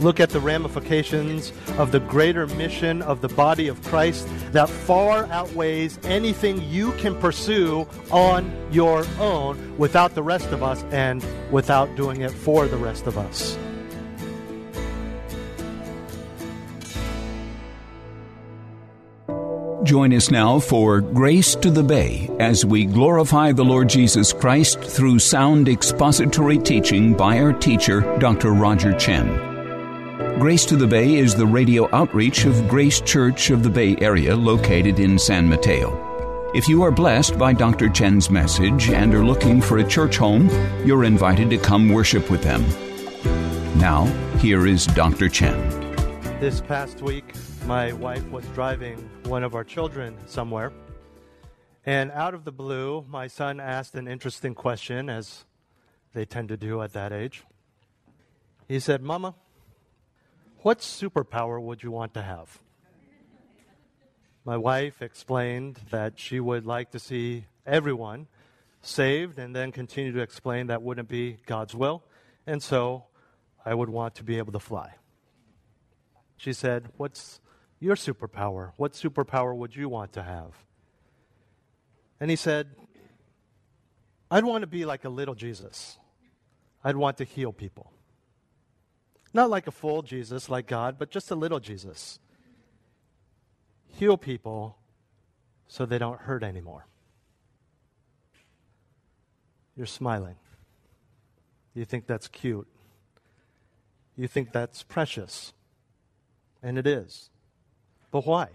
look at the ramifications of the greater mission of the body of Christ that far outweighs anything you can pursue on your own without the rest of us and without doing it for the rest of us. Join us now for Grace to the Bay as we glorify the Lord Jesus Christ through sound expository teaching by our teacher, Dr. Roger Chen. Grace to the Bay is the radio outreach of Grace Church of the Bay Area located in San Mateo. If you are blessed by Dr. Chen's message and are looking for a church home, you're invited to come worship with them. Now, here is Dr. Chen. This past week, my wife was driving one of our children somewhere, and out of the blue, my son asked an interesting question, as they tend to do at that age. He said, Mama, what superpower would you want to have? My wife explained that she would like to see everyone saved and then continue to explain that wouldn't be God's will, and so I would want to be able to fly. She said, What's your superpower? What superpower would you want to have? And he said, I'd want to be like a little Jesus. I'd want to heal people. Not like a full Jesus, like God, but just a little Jesus. Heal people so they don't hurt anymore. You're smiling. You think that's cute. You think that's precious. And it is. But why?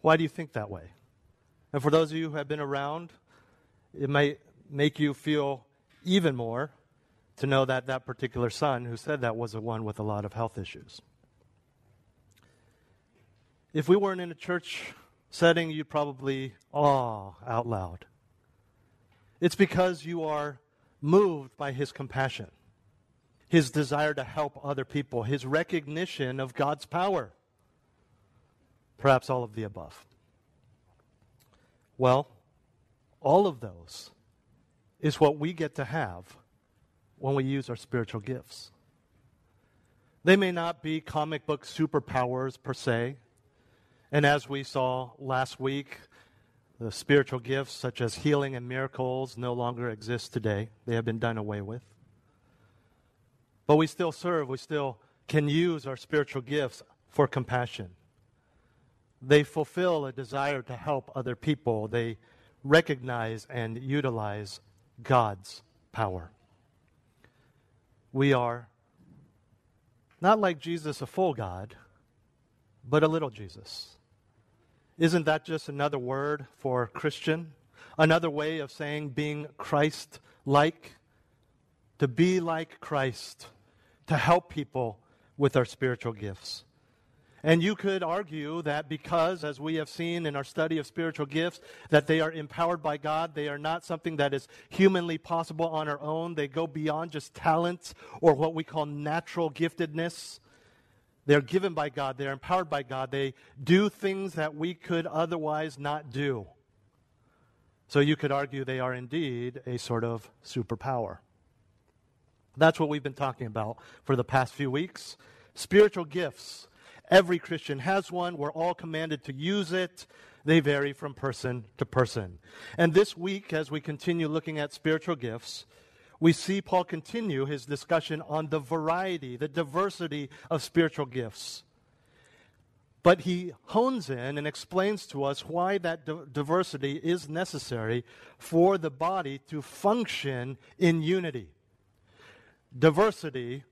Why do you think that way? And for those of you who have been around, it might make you feel even more to know that that particular son who said that was the one with a lot of health issues. If we weren't in a church setting, you'd probably awe out loud. It's because you are moved by his compassion, his desire to help other people, his recognition of God's power. Perhaps all of the above. Well, all of those is what we get to have when we use our spiritual gifts. They may not be comic book superpowers per se. And as we saw last week, the spiritual gifts such as healing and miracles no longer exist today. They have been done away with. But we still serve, we still can use our spiritual gifts for compassion, they fulfill a desire to help other people. They recognize and utilize God's power. We are not like Jesus, a full God, but a little Jesus. Isn't that just another word for Christian? Another way of saying being Christ like? To be like Christ, to help people with our spiritual gifts. And you could argue that because, as we have seen in our study of spiritual gifts, that they are empowered by God, they are not something that is humanly possible on our own. They go beyond just talents or what we call natural giftedness. They're given by God, they're empowered by God. They do things that we could otherwise not do. So you could argue they are indeed a sort of superpower. That's what we've been talking about for the past few weeks. Spiritual gifts Every Christian has one. We're all commanded to use it. They vary from person to person. And this week, as we continue looking at spiritual gifts, we see Paul continue his discussion on the variety, the diversity of spiritual gifts. But he hones in and explains to us why that diversity is necessary for the body to function in unity. Diversity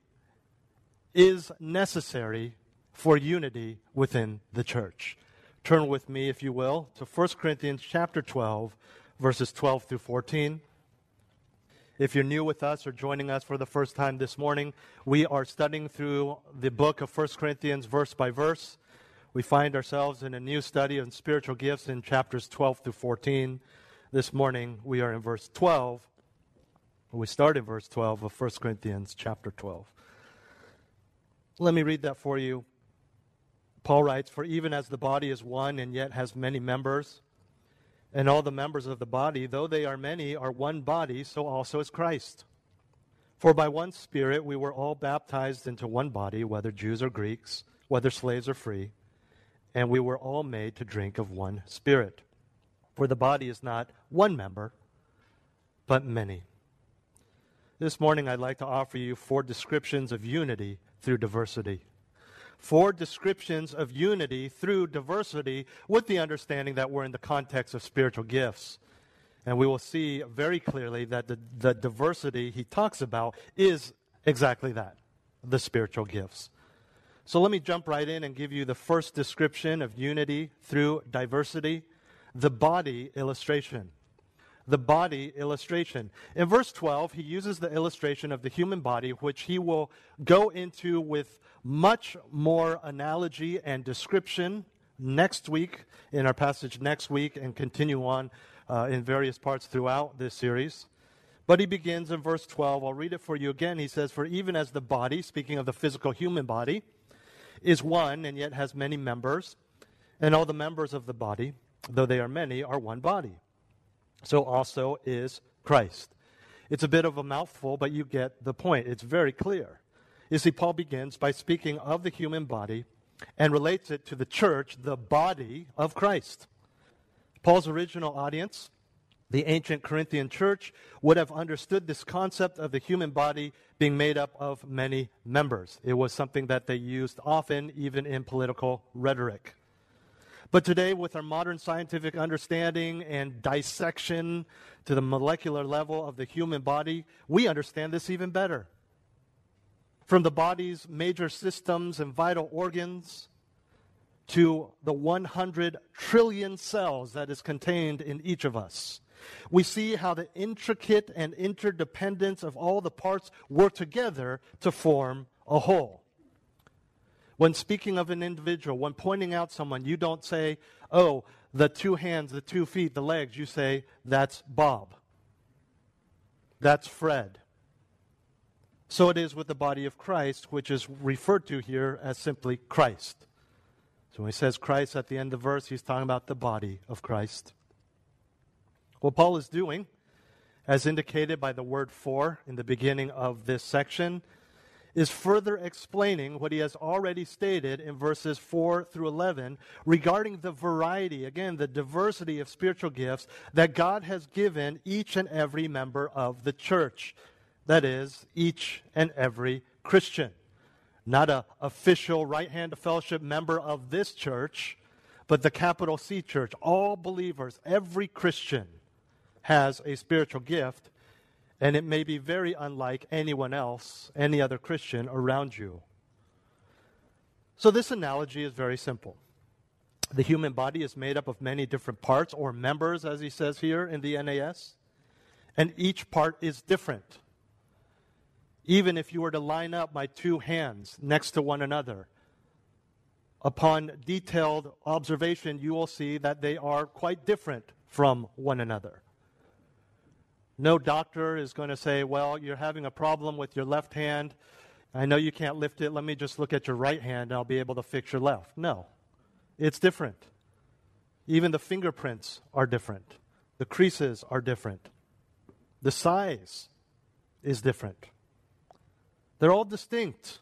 is necessary for unity within the church. Turn with me, if you will, to 1 Corinthians chapter 12, verses 12 through 14. If you're new with us or joining us for the first time this morning, we are studying through the book of 1 Corinthians verse by verse. We find ourselves in a new study on spiritual gifts in chapters 12 through 14. This morning, we are in verse 12. We start in verse 12 of 1 Corinthians chapter 12. Let me read that for you. Paul writes, For even as the body is one and yet has many members, and all the members of the body, though they are many, are one body, so also is Christ. For by one Spirit we were all baptized into one body, whether Jews or Greeks, whether slaves or free, and we were all made to drink of one Spirit. For the body is not one member, but many. This morning I'd like to offer you four descriptions of unity through diversity four descriptions of unity through diversity with the understanding that we're in the context of spiritual gifts. And we will see very clearly that the, the diversity he talks about is exactly that the spiritual gifts. So let me jump right in and give you the first description of unity through diversity the body illustration. The body illustration. In verse 12, he uses the illustration of the human body, which he will go into with much more analogy and description next week, in our passage next week, and continue on uh, in various parts throughout this series. But he begins in verse 12. I'll read it for you again. He says, For even as the body, speaking of the physical human body, is one and yet has many members, and all the members of the body, though they are many, are one body, so also is Christ. It's a bit of a mouthful, but you get the point. It's very clear. You see, Paul begins by speaking of the human body and relates it to the church, the body of Christ. Paul's original audience, the ancient Corinthian church, would have understood this concept of the human body being made up of many members. It was something that they used often, even in political rhetoric. But today, with our modern scientific understanding and dissection to the molecular level of the human body, we understand this even better from the body's major systems and vital organs to the 100 trillion cells that is contained in each of us. We see how the intricate and interdependence of all the parts work together to form a whole. When speaking of an individual, when pointing out someone, you don't say, oh, the two hands, the two feet, the legs. You say, that's Bob. That's Fred. So it is with the body of Christ, which is referred to here as simply Christ. So when he says Christ at the end of the verse, he's talking about the body of Christ. What Paul is doing, as indicated by the word for in the beginning of this section, is further explaining what he has already stated in verses 4 through 11 regarding the variety, again, the diversity of spiritual gifts that God has given each and every member of the church. That is, each and every Christian. Not a official right hand of fellowship member of this church, but the capital C church. All believers, every Christian has a spiritual gift, and it may be very unlike anyone else, any other Christian around you. So, this analogy is very simple. The human body is made up of many different parts or members, as he says here in the NAS, and each part is different. Even if you were to line up my two hands next to one another, upon detailed observation, you will see that they are quite different from one another. No doctor is going to say, Well, you're having a problem with your left hand. I know you can't lift it. Let me just look at your right hand and I'll be able to fix your left. No, it's different. Even the fingerprints are different, the creases are different, the size is different. They're all distinct.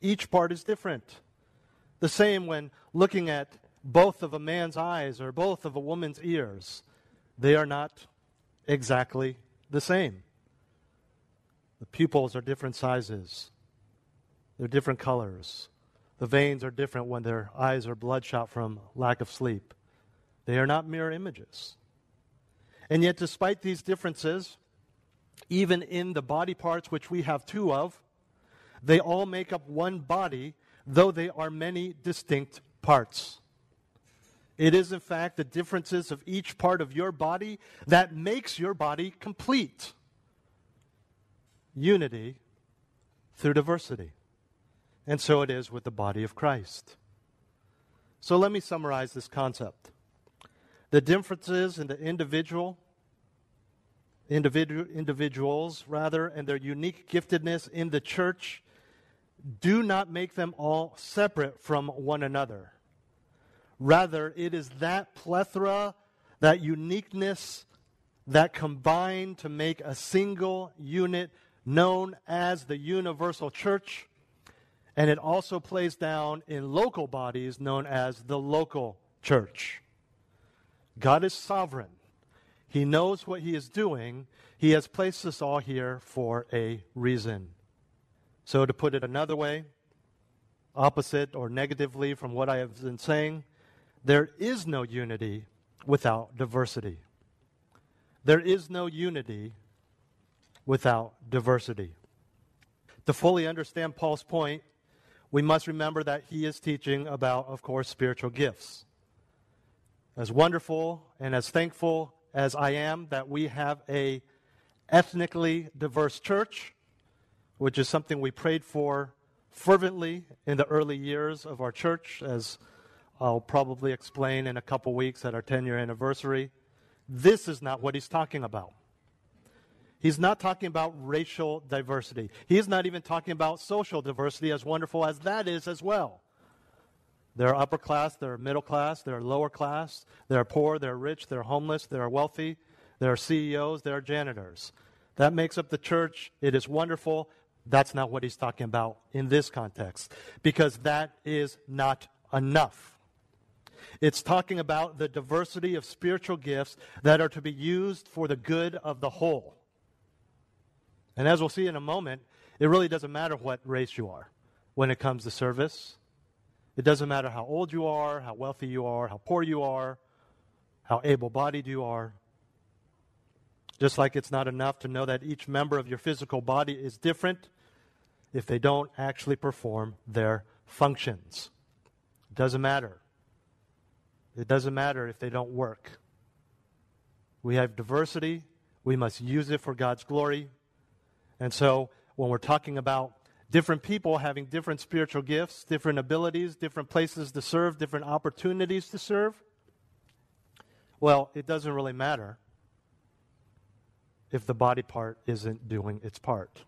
Each part is different. The same when looking at both of a man's eyes or both of a woman's ears. They are not exactly the same. The pupils are different sizes, they're different colors. The veins are different when their eyes are bloodshot from lack of sleep. They are not mirror images. And yet, despite these differences, even in the body parts, which we have two of, they all make up one body, though they are many distinct parts. It is, in fact, the differences of each part of your body that makes your body complete. unity through diversity. And so it is with the body of Christ. So let me summarize this concept. The differences in the individual individu- individuals rather and their unique giftedness in the church do not make them all separate from one another. Rather, it is that plethora, that uniqueness that combine to make a single unit known as the universal church. And it also plays down in local bodies known as the local church. God is sovereign. He knows what He is doing. He has placed us all here for a reason. So, to put it another way, opposite or negatively from what I have been saying, there is no unity without diversity. There is no unity without diversity. To fully understand Paul's point, we must remember that he is teaching about, of course, spiritual gifts. As wonderful and as thankful as I am that we have a ethnically diverse church, which is something we prayed for fervently in the early years of our church, as I'll probably explain in a couple weeks at our 10 year anniversary. This is not what he's talking about. He's not talking about racial diversity. He's not even talking about social diversity, as wonderful as that is as well. There are upper class, there are middle class, there are lower class, there are poor, there are rich, there are homeless, there are wealthy, there are CEOs, there are janitors. That makes up the church. It is wonderful. That's not what he's talking about in this context, because that is not enough. It's talking about the diversity of spiritual gifts that are to be used for the good of the whole. And as we'll see in a moment, it really doesn't matter what race you are when it comes to service. It doesn't matter how old you are, how wealthy you are, how poor you are, how able bodied you are. Just like it's not enough to know that each member of your physical body is different if they don't actually perform their functions. It doesn't matter. It doesn't matter if they don't work. We have diversity. We must use it for God's glory. And so, when we're talking about different people having different spiritual gifts, different abilities, different places to serve, different opportunities to serve, well, it doesn't really matter if the body part isn't doing its part.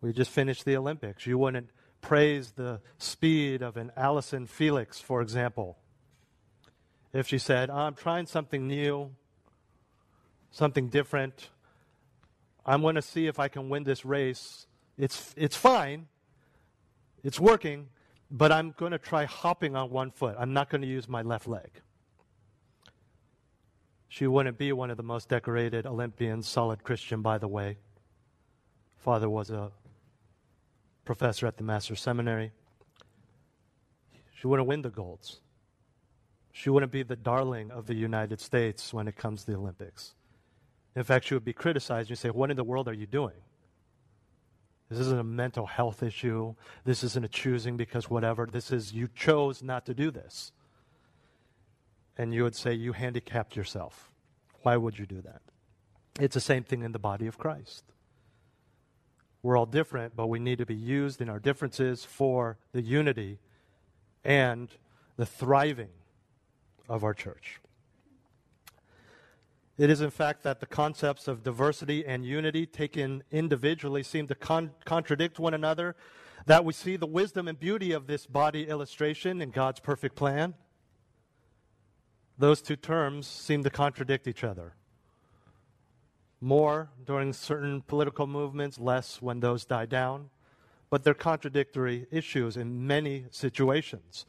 We just finished the Olympics. You wouldn't praise the speed of an Allyson Felix, for example, if she said, I'm trying something new, something different. I'm going to see if I can win this race. It's, it's fine, it's working, but I'm going to try hopping on one foot. I'm not going to use my left leg. She wouldn't be one of the most decorated Olympians, solid Christian, by the way. Father was a professor at the Master Seminary. She wouldn't win the golds. She wouldn't be the darling of the United States when it comes to the Olympics. In fact, she would be criticized. You say, What in the world are you doing? This isn't a mental health issue. This isn't a choosing because whatever. This is you chose not to do this. And you would say, You handicapped yourself. Why would you do that? It's the same thing in the body of Christ. We're all different, but we need to be used in our differences for the unity and the thriving of our church. It is, in fact, that the concepts of diversity and unity taken individually seem to con- contradict one another, that we see the wisdom and beauty of this body illustration in God's perfect plan. Those two terms seem to contradict each other. More during certain political movements, less when those die down. But they're contradictory issues in many situations.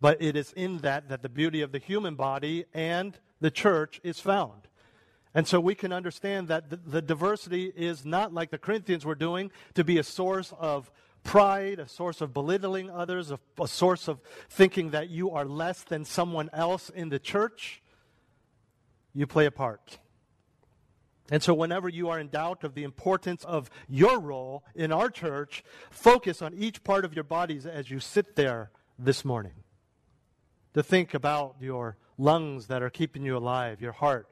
But it is in that that the beauty of the human body and the church is found. And so we can understand that the, the, diversity is not like the Corinthians were doing to be a source of pride, a source of belittling others, a, a source of thinking that you are less than someone else in the church. You play a part. And so, whenever you are in doubt of the importance of your role in our church, focus on each part of your bodies as you sit there this morning. To think about your lungs that are keeping you alive, your heart,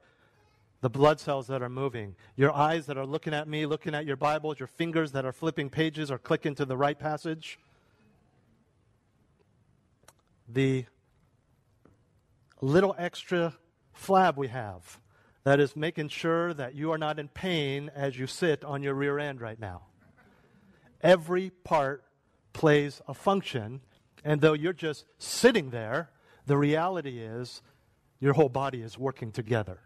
the blood cells that are moving, your eyes that are looking at me, looking at your Bibles, your fingers that are flipping pages or clicking to the right passage. The little extra flab we have that is making sure that you are not in pain as you sit on your rear end right now. Every part plays a function, and though you're just sitting there, the reality is your whole body is working together.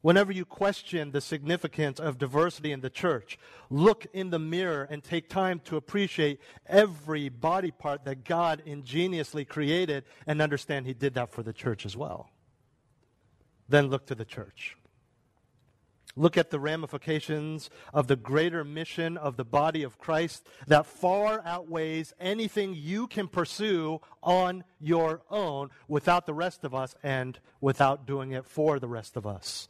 Whenever you question the significance of diversity in the church, look in the mirror and take time to appreciate every body part that God ingeniously created and understand He did that for the church as well. Then look to the church. Look at the ramifications of the greater mission of the body of Christ that far outweighs anything you can pursue on your own without the rest of us and without doing it for the rest of us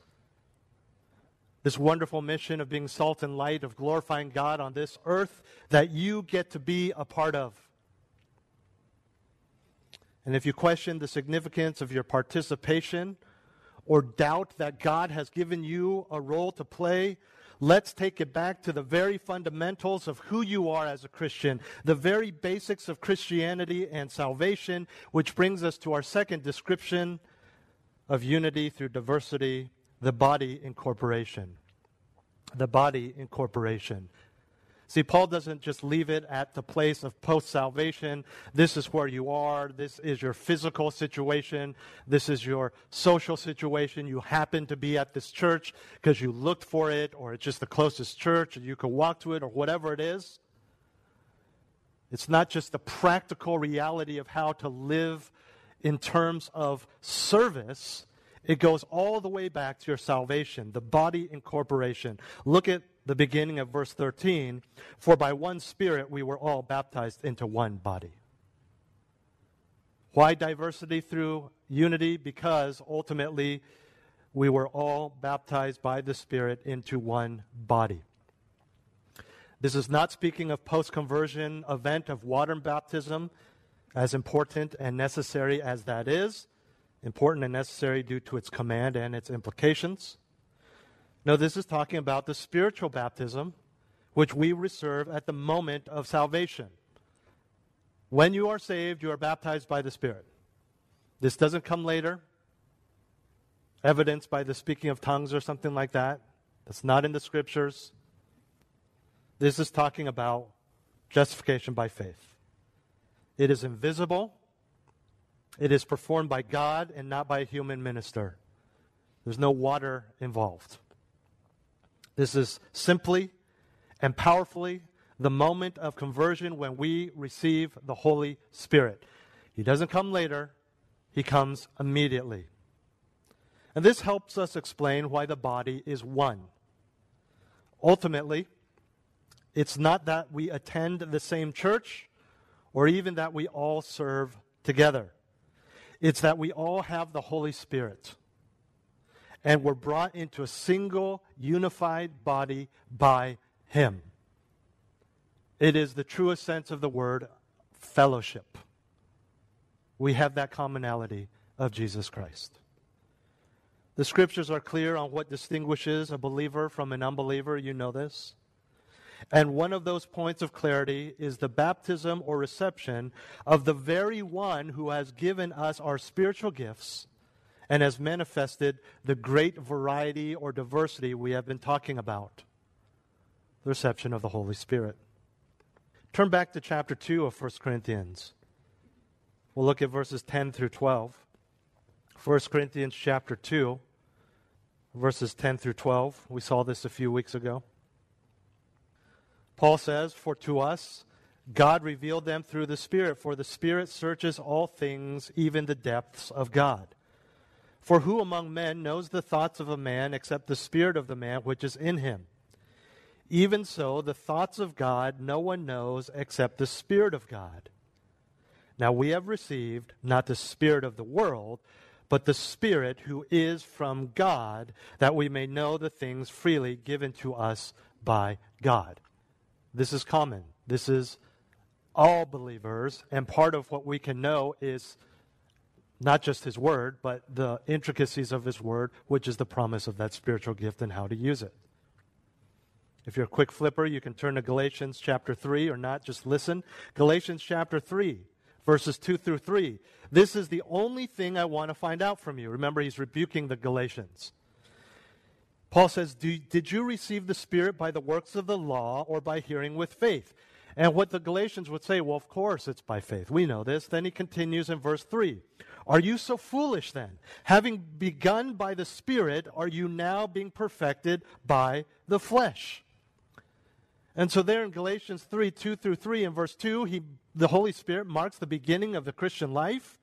this wonderful mission of being salt and light, of glorifying God on this earth that you get to be a part of. And if you question the significance of your participation or doubt that God has given you a role to play, let's take it back to the very fundamentals of who you are as a Christian, the very basics of Christianity and salvation, which brings us to our second description of unity through diversity the body incorporation. The body incorporation. See, Paul doesn't just leave it at the place of post salvation. This is where you are. This is your physical situation. This is your social situation. You happen to be at this church because you looked for it, or it's just the closest church, and you can walk to it, or whatever it is. It's not just the practical reality of how to live in terms of service, it goes all the way back to your salvation, the body incorporation. Look at the beginning of verse 13. For by one Spirit we were all baptized into one body. Why diversity through unity? Because ultimately we were all baptized by the Spirit into one body. This is not speaking of post conversion event of water baptism, as important and necessary as that is important and necessary due to its command and its implications. No, this is talking about the spiritual baptism which we reserve at the moment of salvation. When you are saved, you are baptized by the Spirit. This doesn't come later, evidenced by the speaking of tongues or something like that. That's not in the scriptures. This is talking about justification by faith. It is invisible, it is performed by God and not by a human minister. There's no water involved. This is simply and powerfully the moment of conversion when we receive the Holy Spirit. He doesn't come later, He comes immediately. And this helps us explain why the body is one. Ultimately, it's not that we attend the same church or even that we all serve together. It's that we all have the Holy Spirit. And we're brought into a single, unified body by Him. It is the truest sense of the word fellowship. We have that commonality of Jesus Christ. The scriptures are clear on what distinguishes a believer from an unbeliever. You know this. And one of those points of clarity is the baptism or reception of the very one who has given us our spiritual gifts and has manifested the great variety or diversity we have been talking about the reception of the Holy Spirit. Turn back to chapter 2 of 1 Corinthians. We'll look at verses 10 through 12. 1 Corinthians chapter 2, verses 10 through 12. We saw this a few weeks ago. Paul says, For to us, God revealed them through the Spirit, for the Spirit searches all things, even the depths of God. For who among men knows the thoughts of a man except the Spirit of the man which is in him? Even so, the thoughts of God no one knows except the Spirit of God. Now we have received not the Spirit of the world, but the Spirit who is from God, that we may know the things freely given to us by God. This is common. This is all believers. And part of what we can know is not just his word, but the intricacies of his word, which is the promise of that spiritual gift and how to use it. If you're a quick flipper, you can turn to Galatians chapter 3 or not, just listen. Galatians chapter 3, verses 2 through 3. This is the only thing I want to find out from you. Remember, he's rebuking the Galatians. Paul says, Did you receive the Spirit by the works of the law or by hearing with faith? And what the Galatians would say, well, of course it's by faith. We know this. Then he continues in verse 3. Are you so foolish then? Having begun by the Spirit, are you now being perfected by the flesh? And so there in Galatians 3, 2 through 3, in verse 2, he, the Holy Spirit marks the beginning of the Christian life.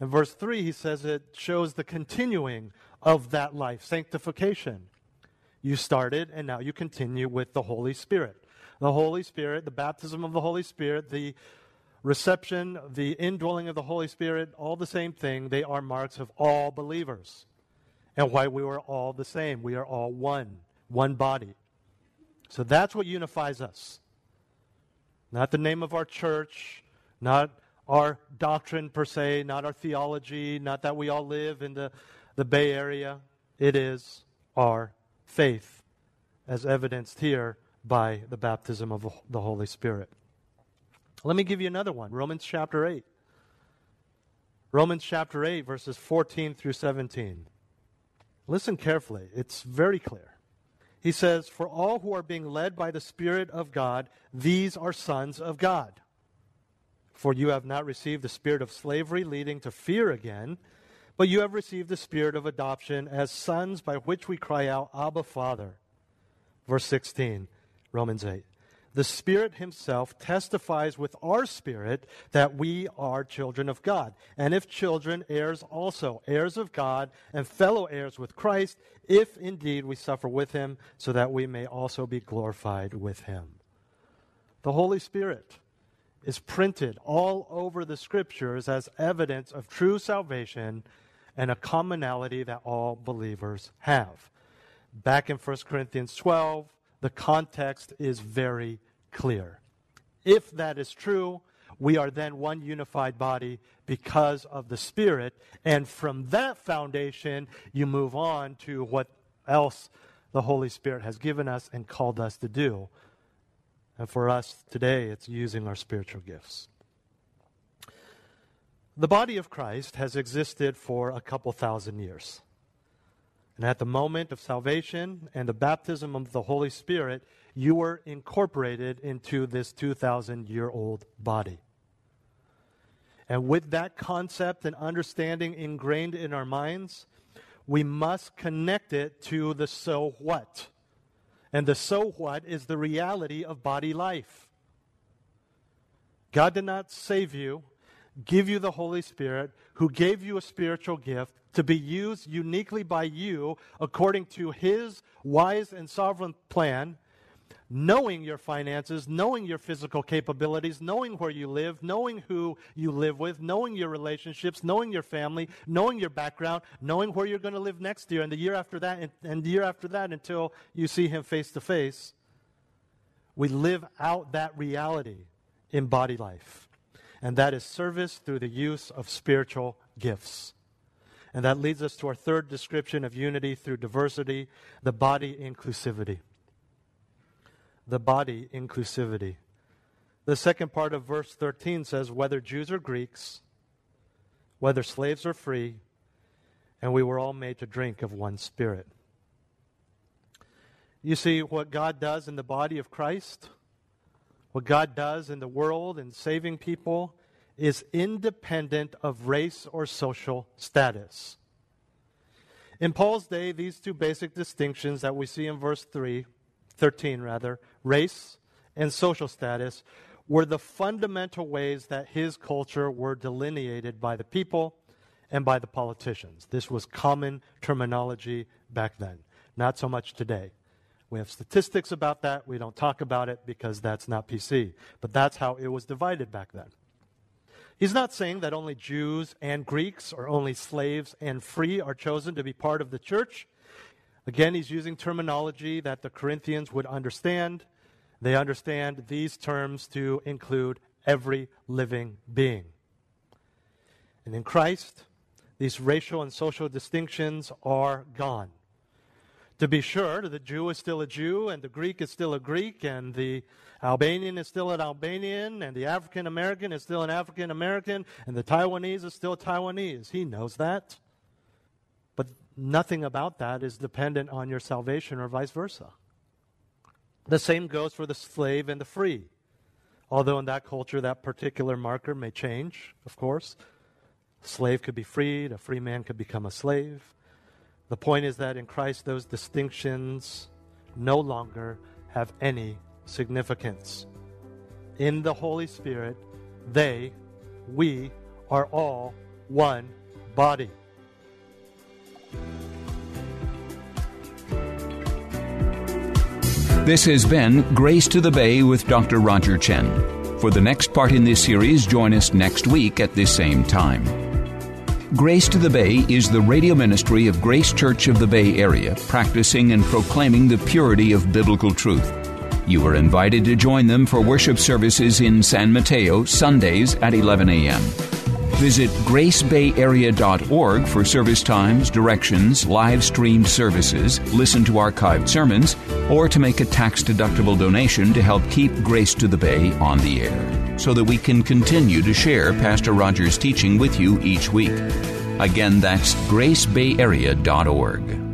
In verse 3, he says it shows the continuing of that life, sanctification. You started, and now you continue with the Holy Spirit. The Holy Spirit, the baptism of the Holy Spirit, the reception, the indwelling of the Holy Spirit, all the same thing. They are marks of all believers. And why we are all the same. We are all one, one body. So that's what unifies us. Not the name of our church, not our doctrine per se, not our theology, not that we all live in the, the Bay Area. It is our faith, as evidenced here by the baptism of the Holy Spirit. Let me give you another one Romans chapter 8. Romans chapter 8, verses 14 through 17. Listen carefully, it's very clear. He says, For all who are being led by the Spirit of God, these are sons of God. For you have not received the spirit of slavery leading to fear again, but you have received the spirit of adoption as sons by which we cry out, Abba, Father. Verse 16, Romans 8. The Spirit Himself testifies with our spirit that we are children of God. And if children, heirs also, heirs of God, and fellow heirs with Christ, if indeed we suffer with Him, so that we may also be glorified with Him. The Holy Spirit is printed all over the Scriptures as evidence of true salvation and a commonality that all believers have. Back in 1 Corinthians 12, the context is very clear. If that is true, we are then one unified body because of the Spirit. And from that foundation, you move on to what else the Holy Spirit has given us and called us to do. And for us today, it's using our spiritual gifts. The body of Christ has existed for a couple thousand years. And at the moment of salvation and the baptism of the Holy Spirit, you were incorporated into this 2,000 year old body. And with that concept and understanding ingrained in our minds, we must connect it to the so what. And the so what is the reality of body life. God did not save you, give you the Holy Spirit, who gave you a spiritual gift to be used uniquely by you according to his wise and sovereign plan knowing your finances, knowing your physical capabilities, knowing where you live, knowing who you live with, knowing your relationships, knowing your family, knowing your background, knowing where you're going to live next year and the year after that and, and the year after that until you see him face to face. We live out that reality in body life. And that is service through the use of spiritual gifts. And that leads us to our third description of unity through diversity, the body inclusivity the body inclusivity. The second part of verse 13 says, whether Jews or Greeks, whether slaves or free, and we were all made to drink of one spirit. You see, what God does in the body of Christ, what God does in the world in saving people, is independent of race or social status. In Paul's day, these two basic distinctions that we see in verse 3 13 rather, race and social status were the fundamental ways that his culture were delineated by the people and by the politicians. This was common terminology back then, not so much today. We have statistics about that. We don't talk about it because that's not PC. But that's how it was divided back then. He's not saying that only Jews and Greeks or only slaves and free are chosen to be part of the church. Again, he's using terminology that the Corinthians would understand. They understand these terms to include every living being. And in Christ, these racial and social distinctions are gone. To be sure, the Jew is still a Jew, and the Greek is still a Greek, and the Albanian is still an Albanian, and the African American is still an African American, and the Taiwanese is still Taiwanese. He knows that. But nothing about that is dependent on your salvation or vice versa. The same goes for the slave and the free. Although in that culture, that particular marker may change, of course. A slave could be freed, a free man could become a slave. The point is that in Christ, those distinctions no longer have any significance. In the Holy Spirit, they, we, are all one body. This has been Grace to the Bay with Dr. Roger Chen. For the next part in this series, join us next week at this same time. Grace to the Bay is the radio ministry of Grace Church of the Bay Area, practicing and proclaiming the purity of biblical truth. You are invited to join them for worship services in San Mateo, Sundays at 11 a.m. Visit gracebayarea.org for service times, directions, live streamed services, listen to archived sermons, or to make a tax deductible donation to help keep Grace to the Bay on the air, so that we can continue to share Pastor Rogers' teaching with you each week. Again, that's gracebayarea.org.